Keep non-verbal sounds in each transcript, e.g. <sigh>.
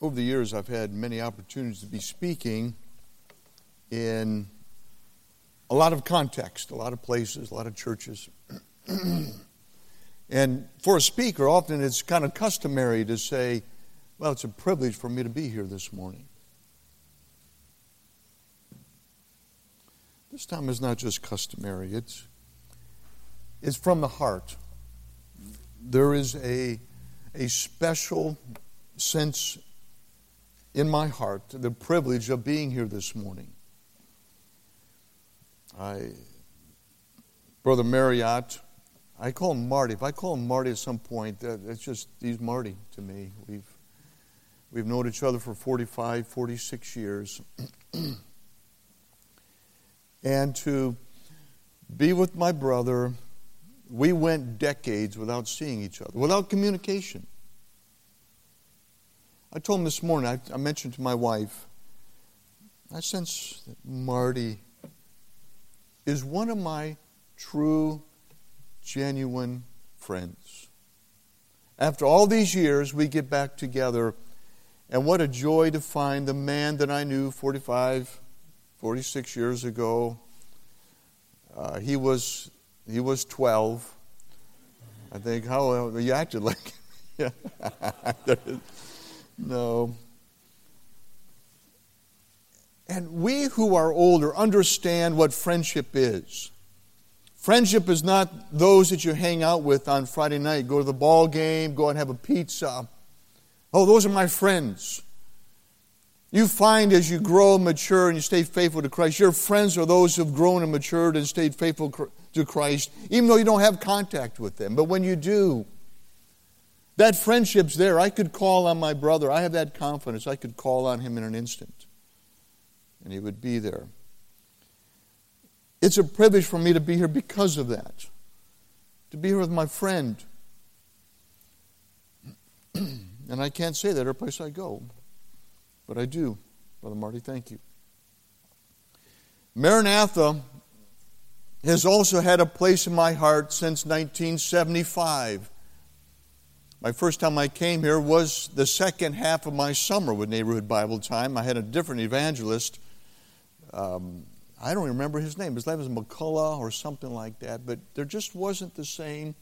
over the years, I've had many opportunities to be speaking in a lot of context, a lot of places, a lot of churches. <clears throat> and for a speaker, often it's kind of customary to say, Well, it's a privilege for me to be here this morning. This time is not just customary, it's, it's from the heart. There is a, a special sense in my heart the privilege of being here this morning. I, Brother Marriott, I call him Marty. If I call him Marty at some point, it's just, he's Marty to me. We've, we've known each other for 45, 46 years. <clears throat> and to be with my brother, we went decades without seeing each other, without communication. I told him this morning, I, I mentioned to my wife, I sense that Marty is one of my true, genuine friends. After all these years, we get back together, and what a joy to find the man that I knew 45, 46 years ago. Uh, he was he was 12. I think how he acted like <laughs> yeah. <laughs> No. And we who are older understand what friendship is. Friendship is not those that you hang out with on Friday night, go to the ball game, go and have a pizza. Oh, those are my friends. You find as you grow mature and you stay faithful to Christ, your friends are those who have grown and matured and stayed faithful to Christ, even though you don't have contact with them. But when you do, that friendship's there. I could call on my brother. I have that confidence. I could call on him in an instant, and he would be there. It's a privilege for me to be here because of that, to be here with my friend. <clears throat> and I can't say that every place I go, but I do. Brother Marty, thank you. Maranatha has also had a place in my heart since 1975. My first time I came here was the second half of my summer with Neighborhood Bible Time. I had a different evangelist. Um, I don't remember his name. His name was McCullough or something like that, but there just wasn't the same.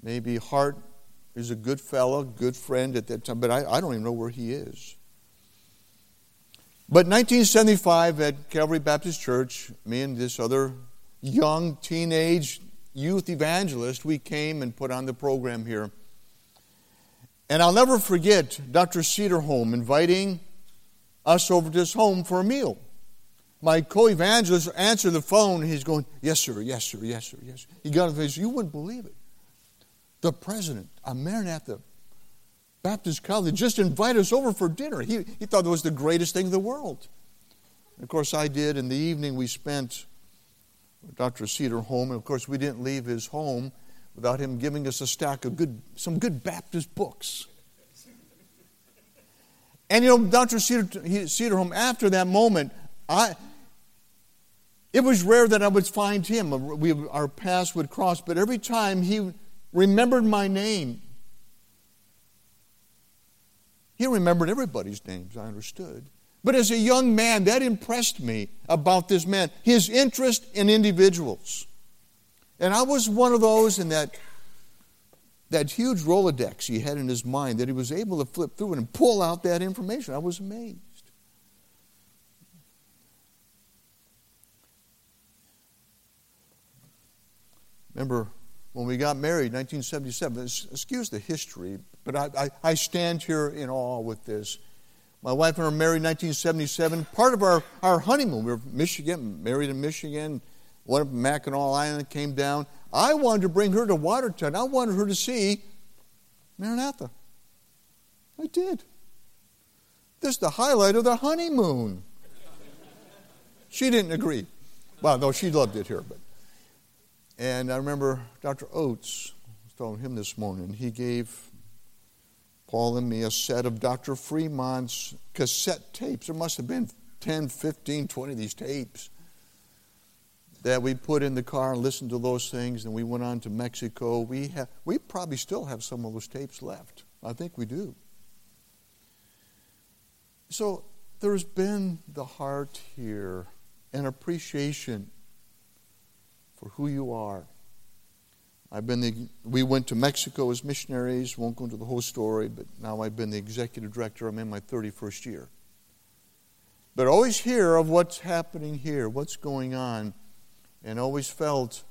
Maybe Hart is a good fellow, good friend at that time, but I, I don't even know where he is. But 1975 at Calvary Baptist Church, me and this other young teenage youth evangelist, we came and put on the program here. And I'll never forget Dr. Cedarholm inviting us over to his home for a meal. My co evangelist answered the phone, and he's going, Yes, sir, yes, sir, yes, sir, yes. He got on face, You wouldn't believe it. The president of Maranatha Baptist College just invited us over for dinner. He, he thought it was the greatest thing in the world. And of course, I did. In the evening, we spent Dr. Cedarholm. And of course, we didn't leave his home without him giving us a stack of good, some good Baptist books. And you know, Dr. Cedar, Cedarholm, after that moment, I, it was rare that I would find him. Uh, we, our paths would cross, but every time he remembered my name, he remembered everybody's names, I understood. But as a young man, that impressed me about this man, his interest in individuals. And I was one of those in that, that huge Rolodex he had in his mind that he was able to flip through and pull out that information. I was amazed. Remember when we got married, 1977, excuse the history, but I, I, I stand here in awe with this. My wife and I were married in 1977. Part of our, our honeymoon, we were Michigan, married in Michigan, went up Mackinac Island, came down. I wanted to bring her to Watertown. I wanted her to see Maranatha. I did. This is the highlight of the honeymoon. She didn't agree. Well, no, she loved it here, but. And I remember Dr. Oates, I was telling him this morning, he gave Paul and me a set of Dr. Fremont's cassette tapes. There must have been 10, 15, 20 of these tapes that we put in the car and listened to those things. And we went on to Mexico. We, have, we probably still have some of those tapes left. I think we do. So there's been the heart here and appreciation for who you are. I've been the, we went to Mexico as missionaries, won't go into the whole story, but now I've been the executive director. I'm in my 31st year. But always hear of what's happening here, what's going on, and always felt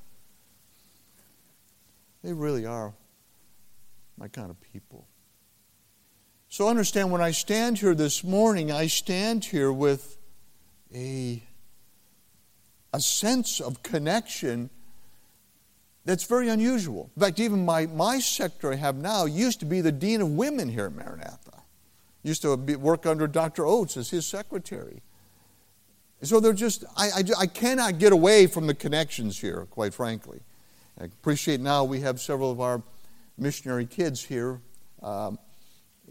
they really are my kind of people. So understand when I stand here this morning, I stand here with a, a sense of connection that's very unusual. In fact, even my, my sector I have now used to be the Dean of Women here at Maranatha. Used to be, work under Dr. Oates as his secretary. So they're just, I, I, I cannot get away from the connections here, quite frankly. I appreciate now we have several of our missionary kids here. Um,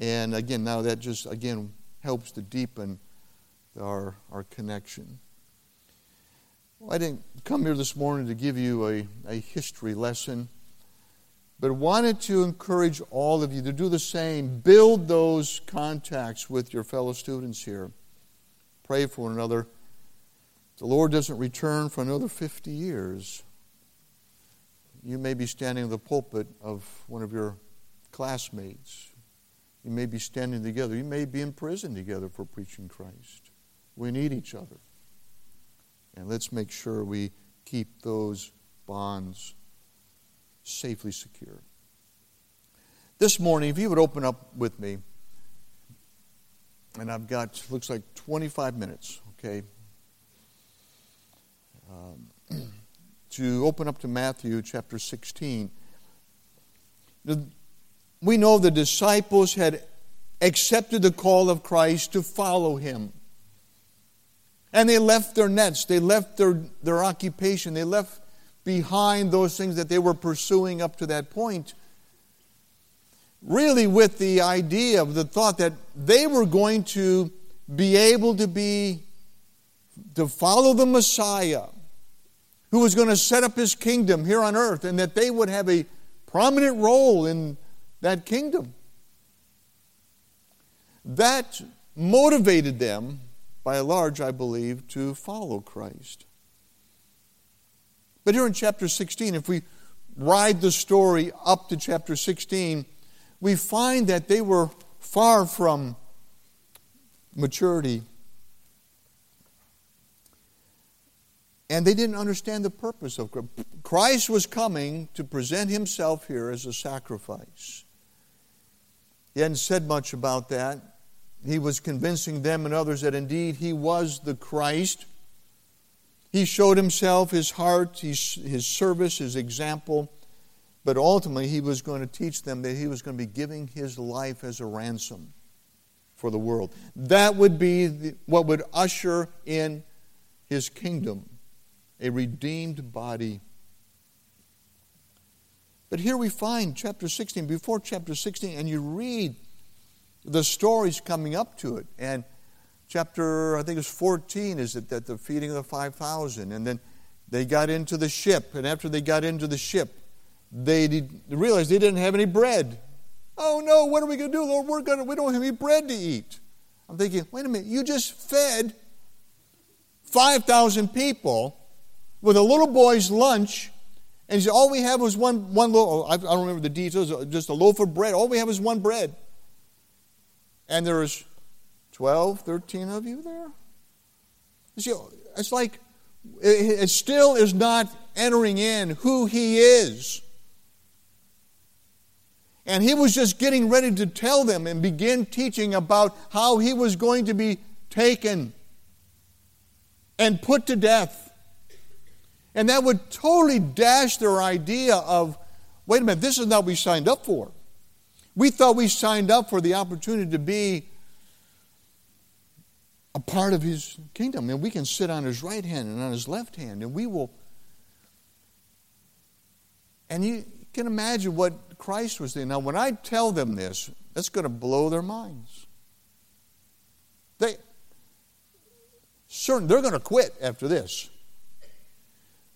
and again, now that just, again, helps to deepen our, our connection. Well, I didn't come here this morning to give you a, a history lesson, but wanted to encourage all of you to do the same. Build those contacts with your fellow students here. Pray for one another. The Lord doesn't return for another 50 years. You may be standing in the pulpit of one of your classmates. You may be standing together. You may be in prison together for preaching Christ. We need each other. And let's make sure we keep those bonds safely secure. This morning, if you would open up with me, and I've got, looks like 25 minutes, okay, um, <clears throat> to open up to Matthew chapter 16. We know the disciples had accepted the call of Christ to follow him. And they left their nets, they left their, their occupation, they left behind those things that they were pursuing up to that point. Really, with the idea of the thought that they were going to be able to be, to follow the Messiah who was going to set up his kingdom here on earth and that they would have a prominent role in that kingdom. That motivated them by and large, I believe, to follow Christ. But here in chapter 16, if we ride the story up to chapter 16, we find that they were far from maturity. And they didn't understand the purpose of Christ. Christ was coming to present himself here as a sacrifice. He hadn't said much about that. He was convincing them and others that indeed he was the Christ. He showed himself, his heart, his his service, his example. But ultimately, he was going to teach them that he was going to be giving his life as a ransom for the world. That would be the, what would usher in his kingdom a redeemed body. But here we find chapter 16, before chapter 16, and you read the stories coming up to it. And chapter, I think it's 14, is it that the feeding of the 5,000. And then they got into the ship. And after they got into the ship, they did, realized they didn't have any bread. Oh no, what are we going to do, Lord? We're gonna, we don't have any bread to eat. I'm thinking, wait a minute, you just fed 5,000 people with a little boy's lunch. And he said, all we have was one, one little, I don't remember the details, just a loaf of bread. All we have is one bread and there's 12, 13 of you there? See, it's like it still is not entering in who he is. And he was just getting ready to tell them and begin teaching about how he was going to be taken and put to death. And that would totally dash their idea of wait a minute, this is not what we signed up for. We thought we signed up for the opportunity to be a part of his kingdom. And we can sit on his right hand and on his left hand, and we will. And you can imagine what Christ was doing. Now, when I tell them this, that's going to blow their minds. They certain they're going to quit after this.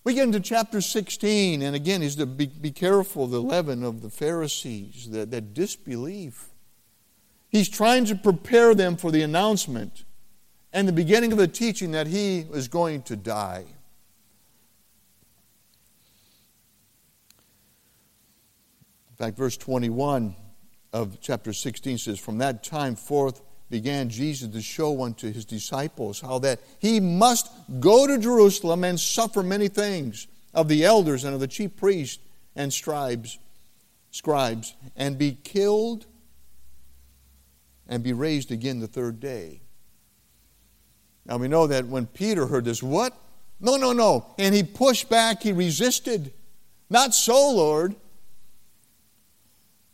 We get into chapter 16, and again, he's to be, be careful the leaven of the Pharisees, that, that disbelief. He's trying to prepare them for the announcement and the beginning of the teaching that he is going to die. In fact, verse 21 of chapter 16 says, From that time forth began Jesus to show unto his disciples how that he must go to Jerusalem and suffer many things of the elders and of the chief priests and scribes, scribes, and be killed and be raised again the third day. Now we know that when Peter heard this, what? No, no, no. And he pushed back, he resisted. Not so, Lord.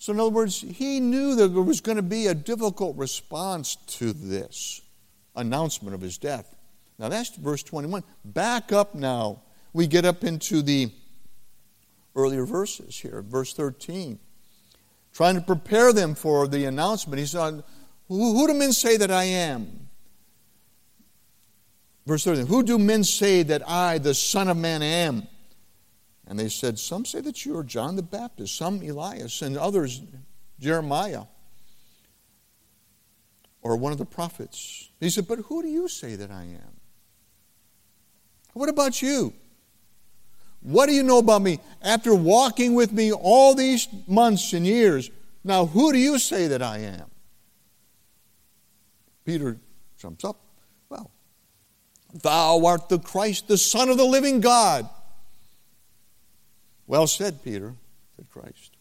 So, in other words, he knew that there was going to be a difficult response to this announcement of his death. Now, that's verse 21. Back up now. We get up into the earlier verses here, verse 13. Trying to prepare them for the announcement. He said, Who, who do men say that I am? Verse 13 Who do men say that I, the Son of Man, am? And they said, Some say that you are John the Baptist, some Elias, and others Jeremiah or one of the prophets. He said, But who do you say that I am? What about you? What do you know about me? After walking with me all these months and years, now who do you say that I am? Peter jumps up. Well, thou art the Christ, the Son of the living God. Well said, Peter, said Christ.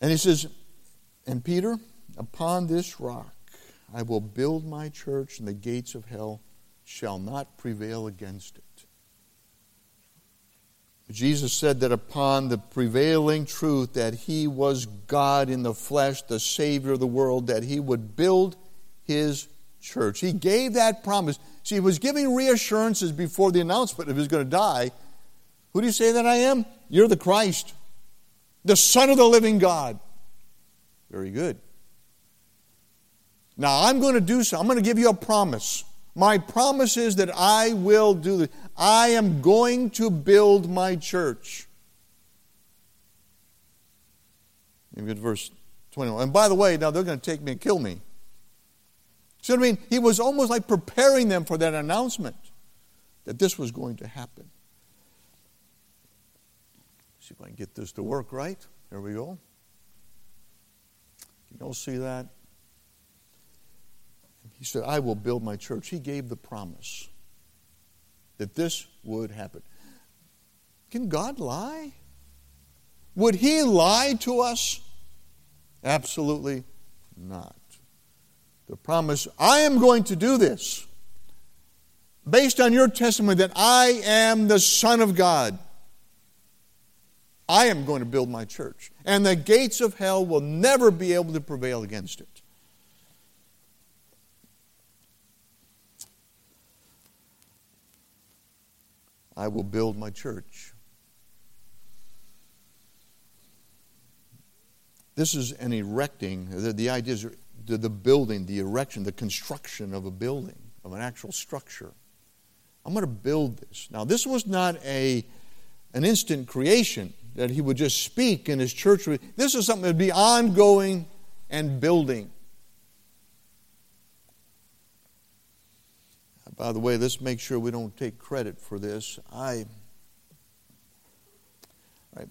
And he says, And Peter, upon this rock I will build my church, and the gates of hell shall not prevail against it. Jesus said that upon the prevailing truth that he was God in the flesh, the Savior of the world, that he would build his church. He gave that promise. See, he was giving reassurances before the announcement of he was going to die. Who do you say that I am? You're the Christ, the Son of the living God. Very good. Now, I'm going to do so. I'm going to give you a promise. My promise is that I will do this. I am going to build my church. Maybe at verse 21. And by the way, now they're going to take me and kill me. See what I mean? He was almost like preparing them for that announcement that this was going to happen. See if I can get this to work right. There we go. Can you all see that? He said, I will build my church. He gave the promise that this would happen. Can God lie? Would He lie to us? Absolutely not the promise, I am going to do this based on your testimony that I am the Son of God. I am going to build my church, and the gates of hell will never be able to prevail against it. I will build my church. This is an erecting. The, the idea is the, the building, the erection, the construction of a building, of an actual structure. I'm going to build this. Now, this was not a, an instant creation that he would just speak in his church. This is something that would be ongoing and building. By the way, let's make sure we don't take credit for this. I, right,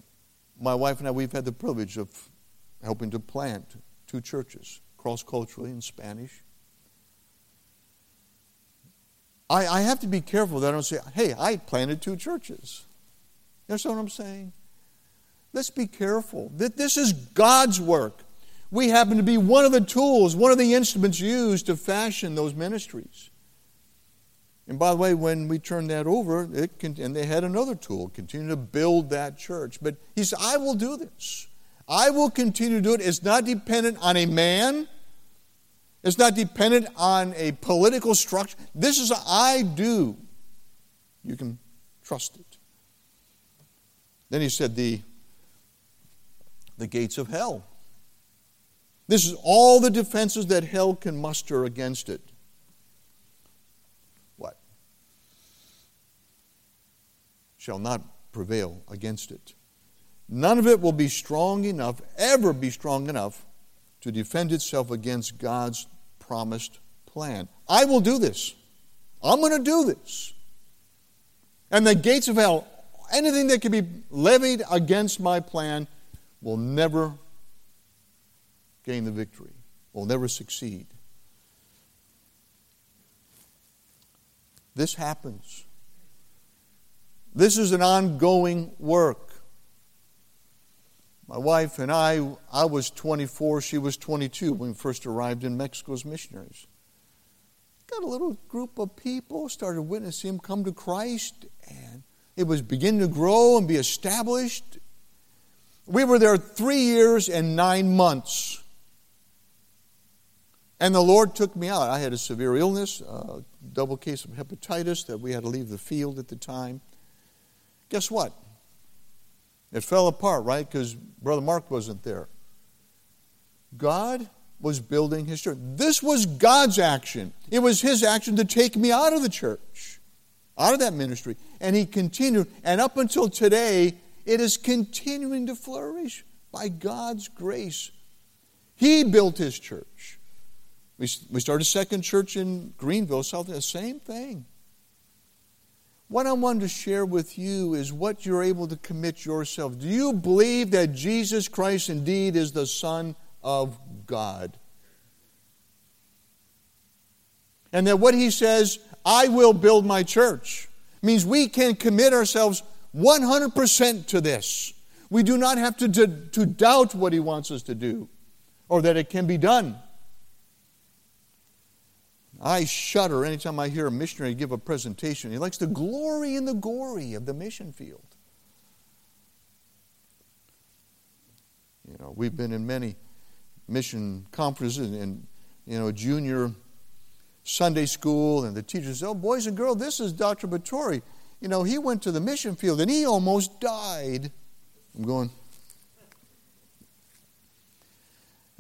my wife and I, we've had the privilege of helping to plant two churches cross culturally in Spanish. I, I have to be careful that I don't say, hey, I planted two churches. You understand what I'm saying? Let's be careful. This is God's work. We happen to be one of the tools, one of the instruments used to fashion those ministries. And by the way, when we turned that over, it can, and they had another tool, continue to build that church. But he said, I will do this. I will continue to do it. It's not dependent on a man. It's not dependent on a political structure. This is I do. You can trust it. Then he said the, the gates of hell. This is all the defenses that hell can muster against it. What? Shall not prevail against it. None of it will be strong enough, ever be strong enough, to defend itself against God's promised plan. I will do this. I'm going to do this. And the gates of hell, anything that can be levied against my plan, will never gain the victory, will never succeed. This happens. This is an ongoing work. My wife and I, I was 24, she was 22 when we first arrived in Mexico as missionaries. Got a little group of people, started witnessing him come to Christ, and it was beginning to grow and be established. We were there three years and nine months. And the Lord took me out. I had a severe illness, a double case of hepatitis that we had to leave the field at the time. Guess what? It fell apart, right? Because Brother Mark wasn't there. God was building his church. This was God's action. It was his action to take me out of the church, out of that ministry. And he continued. And up until today, it is continuing to flourish by God's grace. He built his church. We, we started a second church in Greenville, South, the same thing. What I wanted to share with you is what you're able to commit yourself. Do you believe that Jesus Christ indeed is the Son of God? And that what he says, I will build my church, means we can commit ourselves 100% to this. We do not have to, to, to doubt what he wants us to do or that it can be done. I shudder anytime I hear a missionary give a presentation. He likes the glory and the gory of the mission field. You know, we've been in many mission conferences and, you know, junior Sunday school, and the teachers Oh, boys and girls, this is Dr. Batori. You know, he went to the mission field and he almost died. I'm going.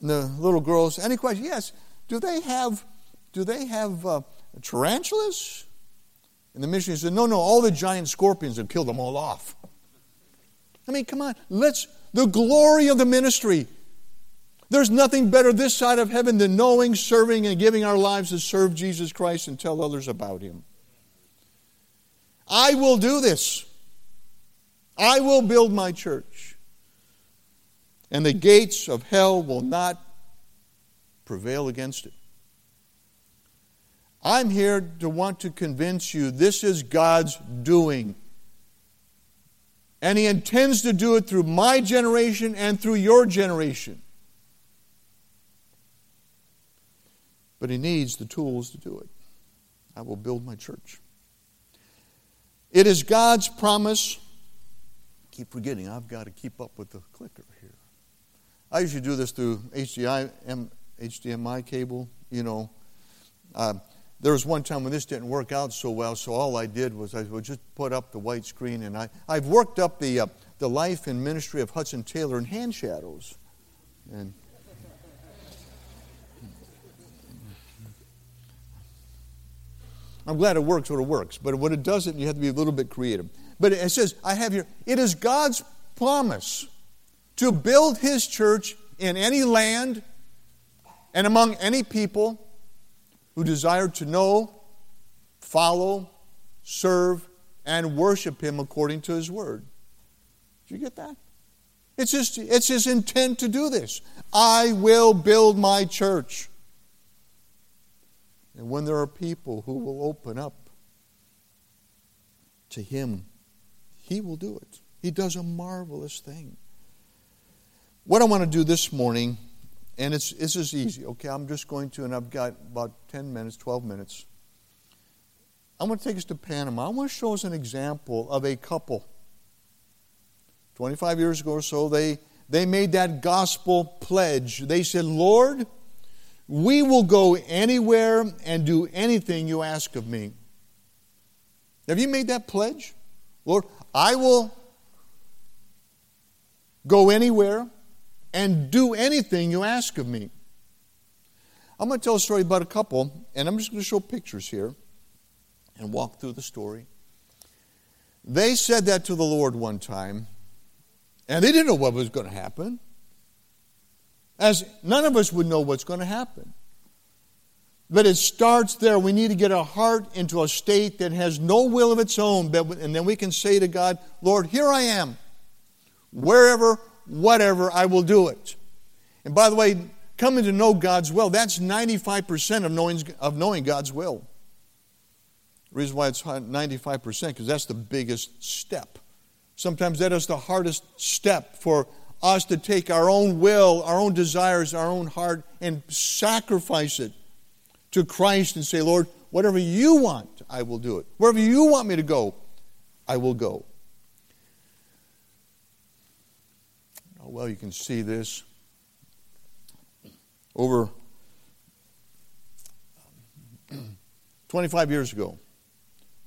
And the little girls, any questions? Yes. Do they have do they have uh, tarantulas? And the missionary said, No, no, all the giant scorpions have killed them all off. I mean, come on, let's, the glory of the ministry. There's nothing better this side of heaven than knowing, serving, and giving our lives to serve Jesus Christ and tell others about Him. I will do this. I will build my church. And the gates of hell will not prevail against it. I'm here to want to convince you this is God's doing. And He intends to do it through my generation and through your generation. But He needs the tools to do it. I will build my church. It is God's promise. Keep forgetting, I've got to keep up with the clicker here. I usually do this through HDMI, HDMI cable, you know. Uh, there was one time when this didn't work out so well, so all I did was I would just put up the white screen, and I, I've worked up the, uh, the life and ministry of Hudson Taylor in hand shadows. And I'm glad it works when it works, but when it doesn't, you have to be a little bit creative. But it says, I have here, it is God's promise to build his church in any land and among any people who desire to know, follow, serve, and worship him according to his word. Did you get that? It's just it's his intent to do this. I will build my church. And when there are people who will open up to him, he will do it. He does a marvelous thing. What I want to do this morning and it's, this is easy, okay? I'm just going to, and I've got about 10 minutes, 12 minutes. I'm going to take us to Panama. I want to show us an example of a couple. 25 years ago or so, they, they made that gospel pledge. They said, Lord, we will go anywhere and do anything you ask of me. Have you made that pledge? Lord, I will go anywhere and do anything you ask of me. I'm going to tell a story about a couple, and I'm just going to show pictures here and walk through the story. They said that to the Lord one time, and they didn't know what was going to happen. As none of us would know what's going to happen. But it starts there. We need to get our heart into a state that has no will of its own. And then we can say to God, Lord, here I am. Wherever, whatever, I will do it. And by the way, coming to know God's will, that's 95% of knowing, of knowing God's will. The reason why it's 95% because that's the biggest step. Sometimes that is the hardest step for us to take our own will, our own desires, our own heart, and sacrifice it to Christ and say, Lord, whatever you want, I will do it. Wherever you want me to go, I will go. Oh, well, you can see this over 25 years ago.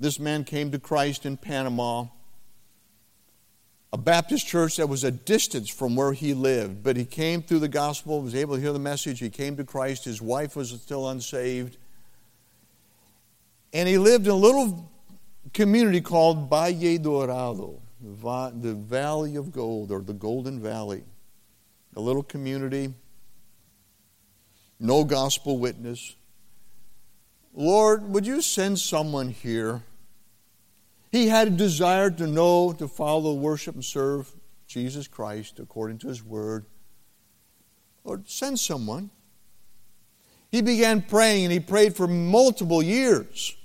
This man came to Christ in Panama a Baptist church that was a distance from where he lived, but he came through the gospel, was able to hear the message. He came to Christ. His wife was still unsaved. And he lived in a little community called Valle Dorado, the Valley of Gold, or the Golden Valley. A little community, no gospel witness. Lord, would you send someone here? He had a desire to know, to follow, worship, and serve Jesus Christ according to His Word. Lord, send someone. He began praying, and he prayed for multiple years.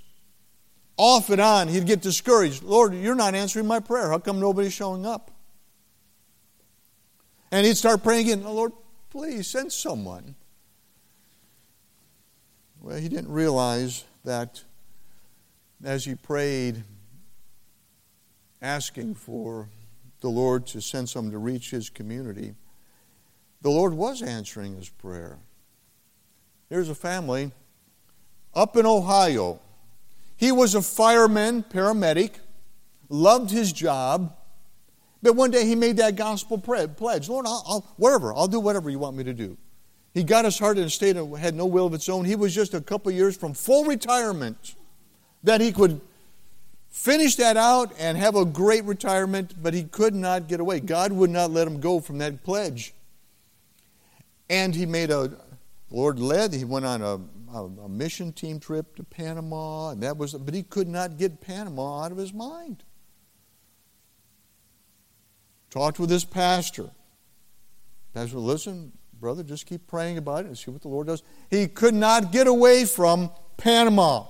Off and on, he'd get discouraged. Lord, you're not answering my prayer. How come nobody's showing up? And he'd start praying again, oh, Lord, please send someone. Well, he didn't realize that as he prayed, asking for the Lord to send someone to reach his community, the Lord was answering his prayer. Here's a family up in Ohio. He was a fireman, paramedic, loved his job, but one day he made that gospel pledge Lord, I'll, I'll, whatever, I'll do whatever you want me to do. He got his heart in a state of had no will of its own. He was just a couple years from full retirement that he could finish that out and have a great retirement, but he could not get away. God would not let him go from that pledge. And he made a, Lord led, he went on a, a, a mission team trip to Panama, and that was, but he could not get Panama out of his mind. Talked with his pastor. Pastor, listen, brother, just keep praying about it and see what the Lord does. He could not get away from Panama.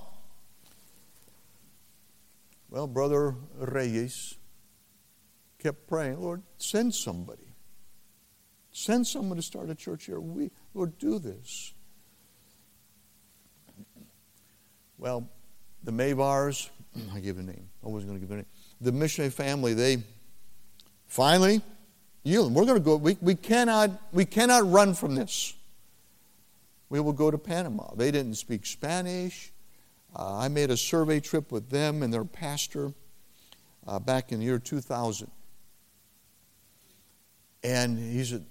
Well, Brother Reyes kept praying, Lord, send somebody. Send someone to start a church here. We, Lord, do this. Well, the Mayvars, <clears throat> I give a name. I wasn't going to give a name. The missionary family, they finally yield. We're going to go. We, we, cannot, we cannot run from this. We will go to Panama. They didn't speak Spanish. Uh, I made a survey trip with them and their pastor uh, back in the year 2000. And he said,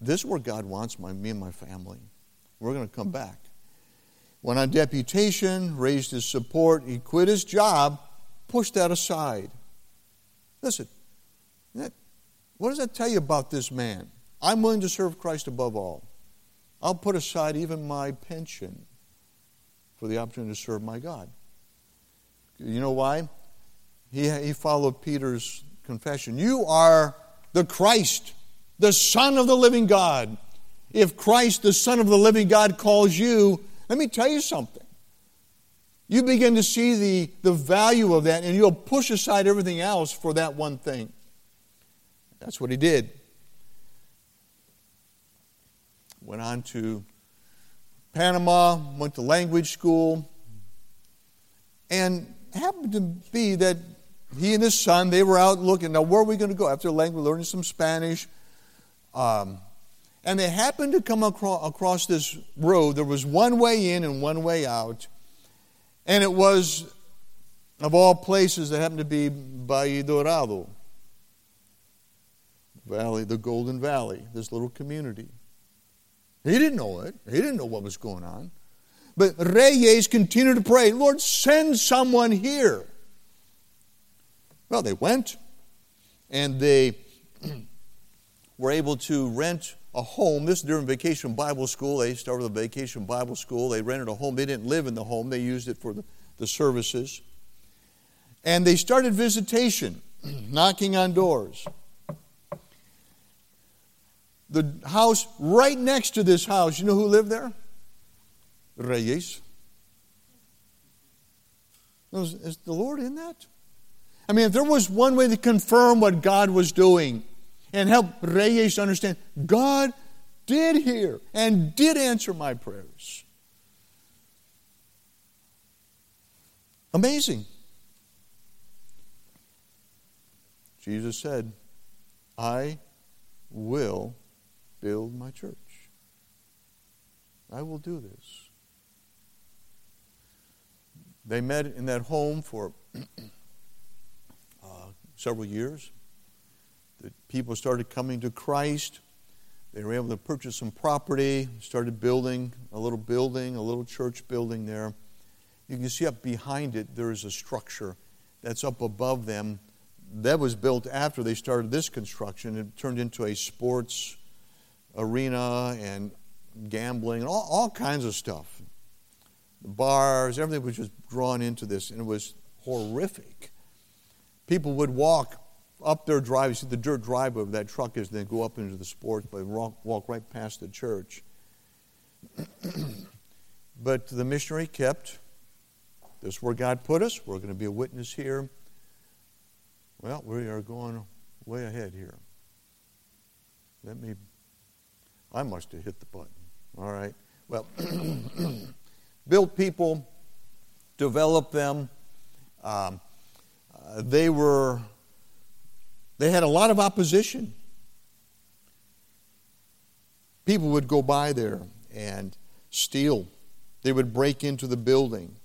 This is where God wants my, me and my family. We're going to come back. Went on deputation, raised his support. He quit his job, pushed that aside. Listen, that, what does that tell you about this man? I'm willing to serve Christ above all. I'll put aside even my pension for the opportunity to serve my God. You know why? He, he followed Peter's confession. You are the Christ, the Son of the living God. If Christ, the Son of the living God, calls you, let me tell you something. You begin to see the, the value of that, and you'll push aside everything else for that one thing. That's what he did. Went on to Panama, went to language school, and happened to be that he and his son, they were out looking, now where are we going to go? After language, learning some Spanish. Um, and they happened to come across, across this road. There was one way in and one way out. And it was, of all places, that happened to be Valle Dorado, Valley, the Golden Valley, this little community. He didn't know it. He didn't know what was going on. But Reyes continued to pray, Lord, send someone here. Well, they went and they <clears throat> were able to rent a home. This is during vacation Bible school. They started a vacation Bible school. They rented a home. They didn't live in the home, they used it for the, the services. And they started visitation, <clears throat> knocking on doors. The house right next to this house, you know who lived there? Reyes. Is the Lord in that? I mean, if there was one way to confirm what God was doing and help Reyes understand, God did hear and did answer my prayers. Amazing. Jesus said, I will build my church. I will do this. They met in that home for <clears throat> uh, several years. The people started coming to Christ. They were able to purchase some property, started building a little building, a little church building there. You can see up behind it, there is a structure that's up above them. That was built after they started this construction. It turned into a sports arena and gambling and all, all kinds of stuff. The bars, everything was just drawn into this, and it was horrific. People would walk up their drive, you see the dirt driveway where that truck is, and then go up into the sports, but walk, walk right past the church. <clears throat> but the missionary kept this is where God put us. We're going to be a witness here. Well, we are going way ahead here. Let me I must have hit the button. All right. Well, <clears throat> built people, developed them. Um, uh, they were, they had a lot of opposition. People would go by there and steal. They would break into the building.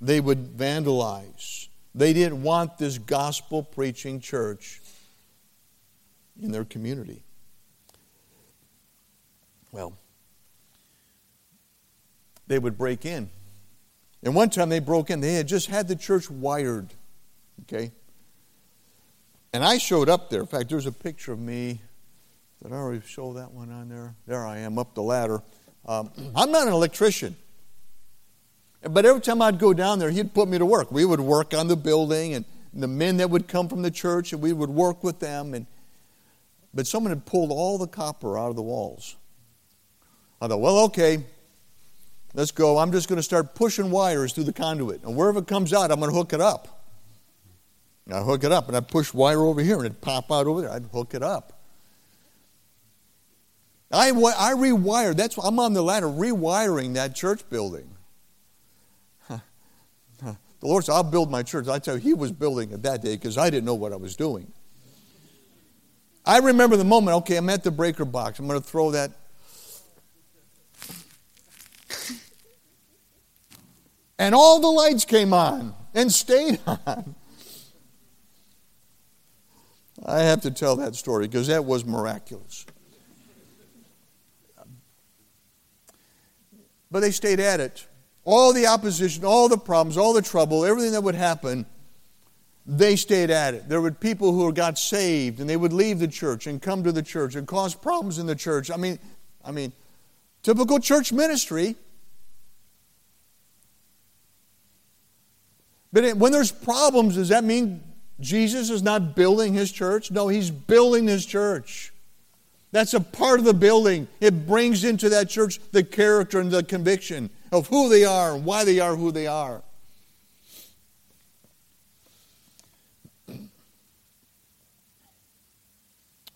They would vandalize. They didn't want this gospel preaching church in their community. Well, they would break in. And one time they broke in, they had just had the church wired. Okay? And I showed up there. In fact, there's a picture of me. Did I already show that one on there? There I am up the ladder. Um, I'm not an electrician. But every time I'd go down there, he'd put me to work. We would work on the building, and the men that would come from the church, and we would work with them. And, but someone had pulled all the copper out of the walls. I thought, well, okay, let's go. I'm just going to start pushing wires through the conduit. And wherever it comes out, I'm going to hook it up. And I hook it up, and I push wire over here, and it'd pop out over there. I'd hook it up. I, I rewired. That's why I'm on the ladder rewiring that church building. <laughs> The Lord said, I'll build my church. I tell you, He was building it that day because I didn't know what I was doing. I remember the moment, okay, I'm at the breaker box. I'm going to throw that and all the lights came on and stayed <laughs> on. I have to tell that story because that was miraculous. But they stayed at it. All the opposition, all the problems, all the trouble, everything that would happen, they stayed at it. There were people who got saved and they would leave the church and come to the church and cause problems in the church. I mean, I mean, typical church ministry. But when there's problems, does that mean Jesus is not building his church? No, he's building his church. That's a part of the building. It brings into that church the character and the conviction of who they are and why they are who they are.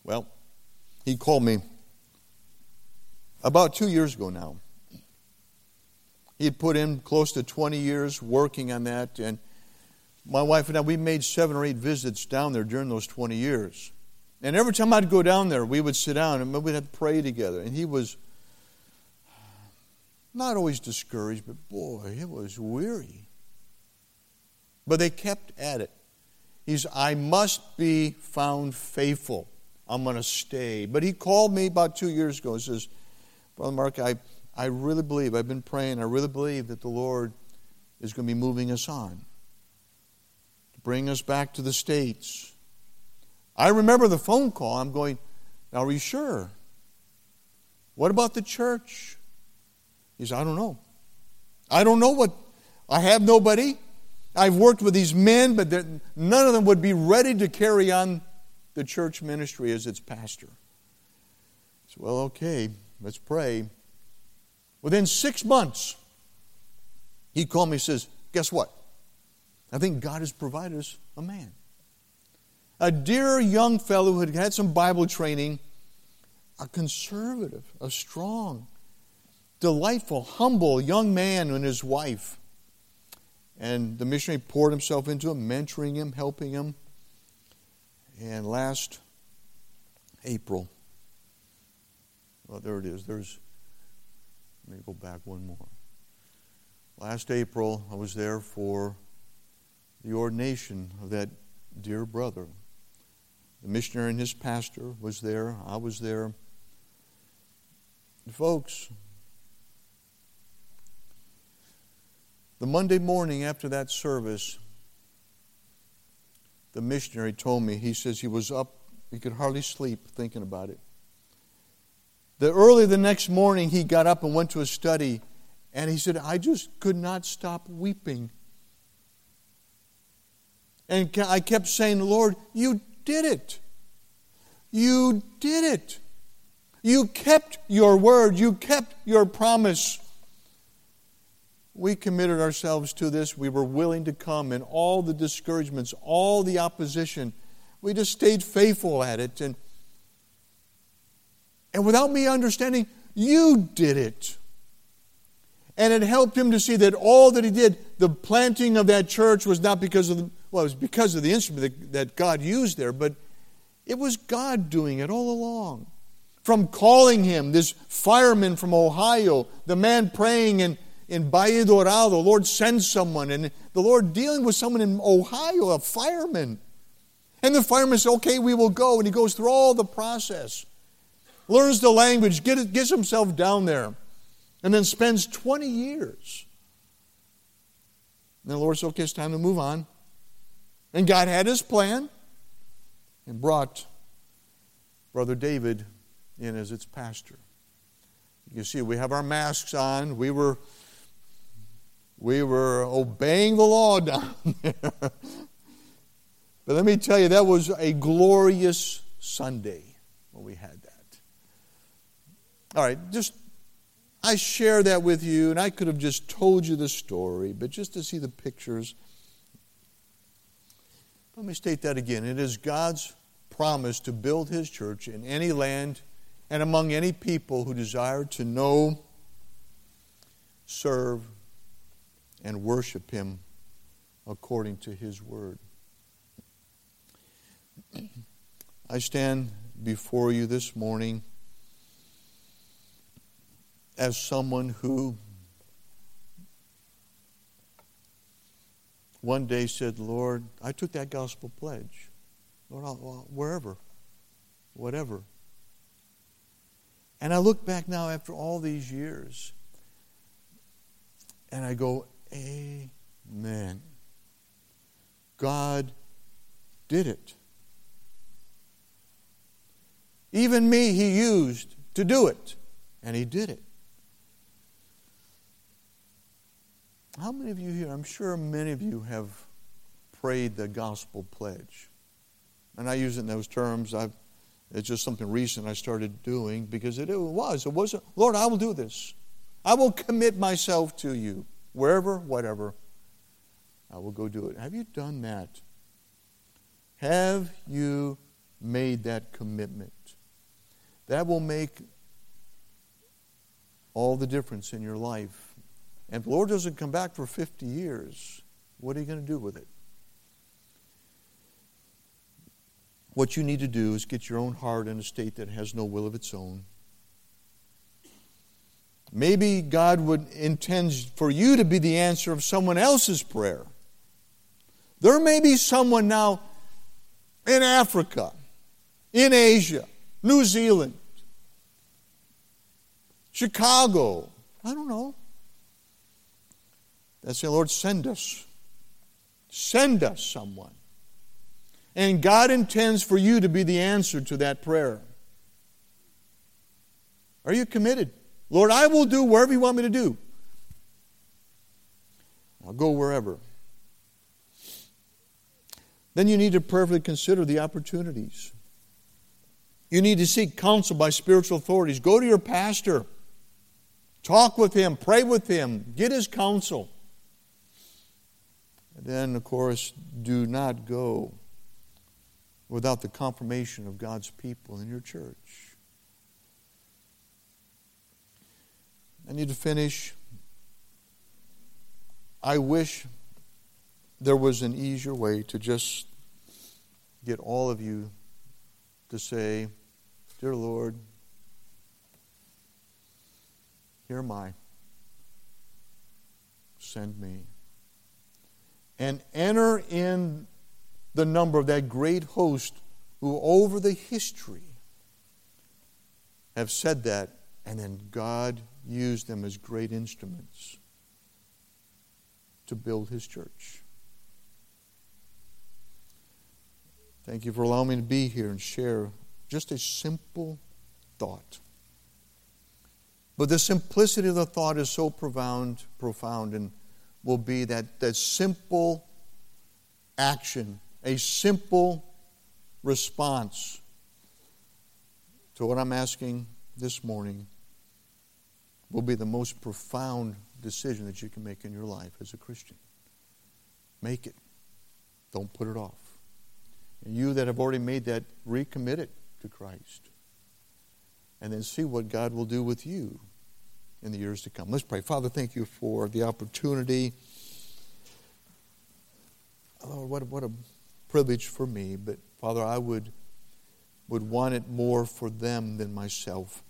Well, he called me about two years ago now. He had put in close to 20 years working on that, and my wife and I, we made seven or eight visits down there during those 20 years. And every time I'd go down there, we would sit down and we'd have to pray together. And he was not always discouraged, but boy, he was weary. But they kept at it. He He's, I must be found faithful. I'm going to stay. But he called me about two years ago and says, Brother Mark, I, I really believe, I've been praying, I really believe that the Lord is going to be moving us on bring us back to the States. I remember the phone call. I'm going, Are you sure? What about the church? He said, I don't know. I don't know what, I have nobody. I've worked with these men, but none of them would be ready to carry on the church ministry as its pastor. said, well, okay, let's pray. Within six months, he called me and says, Guess what? I think God has provided us a man. A dear young fellow who had had some Bible training, a conservative, a strong, delightful, humble young man and his wife. And the missionary poured himself into him, mentoring him, helping him. And last April, well, there it is. There's, let me go back one more. Last April, I was there for the ordination of that dear brother. The missionary and his pastor was there. I was there. Folks, the Monday morning after that service, the missionary told me, he says he was up, he could hardly sleep thinking about it. The early the next morning, he got up and went to his study, and he said, I just could not stop weeping. And I kept saying, Lord, you did it. You did it. You kept your word. You kept your promise. We committed ourselves to this. We were willing to come in all the discouragements, all the opposition. We just stayed faithful at it. And, and without me understanding, you did it. And it helped him to see that all that he did, the planting of that church was not because of the, well, it was because of the instrument that, that God used there, but it was God doing it all along. From calling him, this fireman from Ohio, the man praying in, in Valle Dorado, the Lord sends someone, and the Lord dealing with someone in Ohio, a fireman. And the fireman says, Okay, we will go. And he goes through all the process, learns the language, get, gets himself down there, and then spends 20 years. And the Lord says, Okay, it's time to move on. And God had his plan and brought Brother David in as its pastor. You see, we have our masks on. We were, we were obeying the law <laughs> down there. but let me tell you, that was a glorious Sunday when we had that. All right, just I share that with you, and I could have just told you the story, but just to see the pictures. Let me state that again. It is God's promise to build his church in any land and among any people who desire to know, serve, and worship him according to his word. I stand before you this morning as someone who one day said, Lord, I took that gospel pledge. Lord, I'll, wherever, whatever. And I look back now after all these years and I go, Amen. God did it. Even me, He used to do it, and He did it. How many of you here, I'm sure many of you have prayed the gospel pledge. And I use it in those terms. I've, it's just something recent I started doing because it, it was. It wasn't, Lord, I will do this. I will commit myself to you. Wherever, whatever, I will go do it. Have you done that? Have you made that commitment? That will make all the difference in your life. And if the Lord doesn't come back for 50 years, what are you going to do with it? What you need to do is get your own heart in a state that has no will of its own. Maybe God would intend for you to be the answer of someone else's prayer. There may be someone now in Africa, in Asia, New Zealand, Chicago, I don't know. That's the Lord, send us. Send us someone. And God intends for you to be the answer to that prayer. Are you committed? Lord, I will do wherever you want me to do. I'll go wherever. Then you need to prayerfully consider the opportunities. You need to seek counsel by spiritual authorities. Go to your pastor. Talk with him. Pray with him. Get his counsel. Then, of course, do not go without the confirmation of God's people in your church. I need to finish. I wish there was an easier way to just get all of you to say, Dear Lord, here am I. Send me. And enter in the number of that great host who, over the history, have said that, and then God used them as great instruments to build his church. Thank you for allowing me to be here and share just a simple thought. But the simplicity of the thought is so profound, profound, and will be that, that simple action, a simple response to what I'm asking this morning will be the most profound decision that you can make in your life as a Christian. Make it. Don't put it off. And you that have already made that, recommit it to Christ. And then see what God will do with you in the years to come. Let's pray. Father, thank you for the opportunity. Lord, what, what a privilege for me. But Father, I would, would want it more for them than myself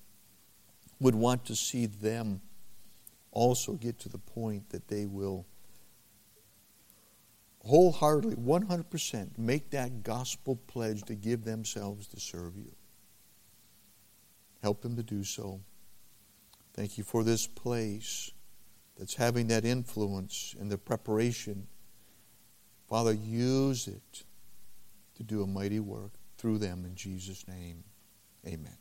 would want to see them also get to the point that they will wholeheartedly, 100%, make that gospel pledge to give themselves to serve you. Help them to do so. Thank you for this place that's having that influence in the preparation. Father, use it to do a mighty work through them in Jesus' name. Amen.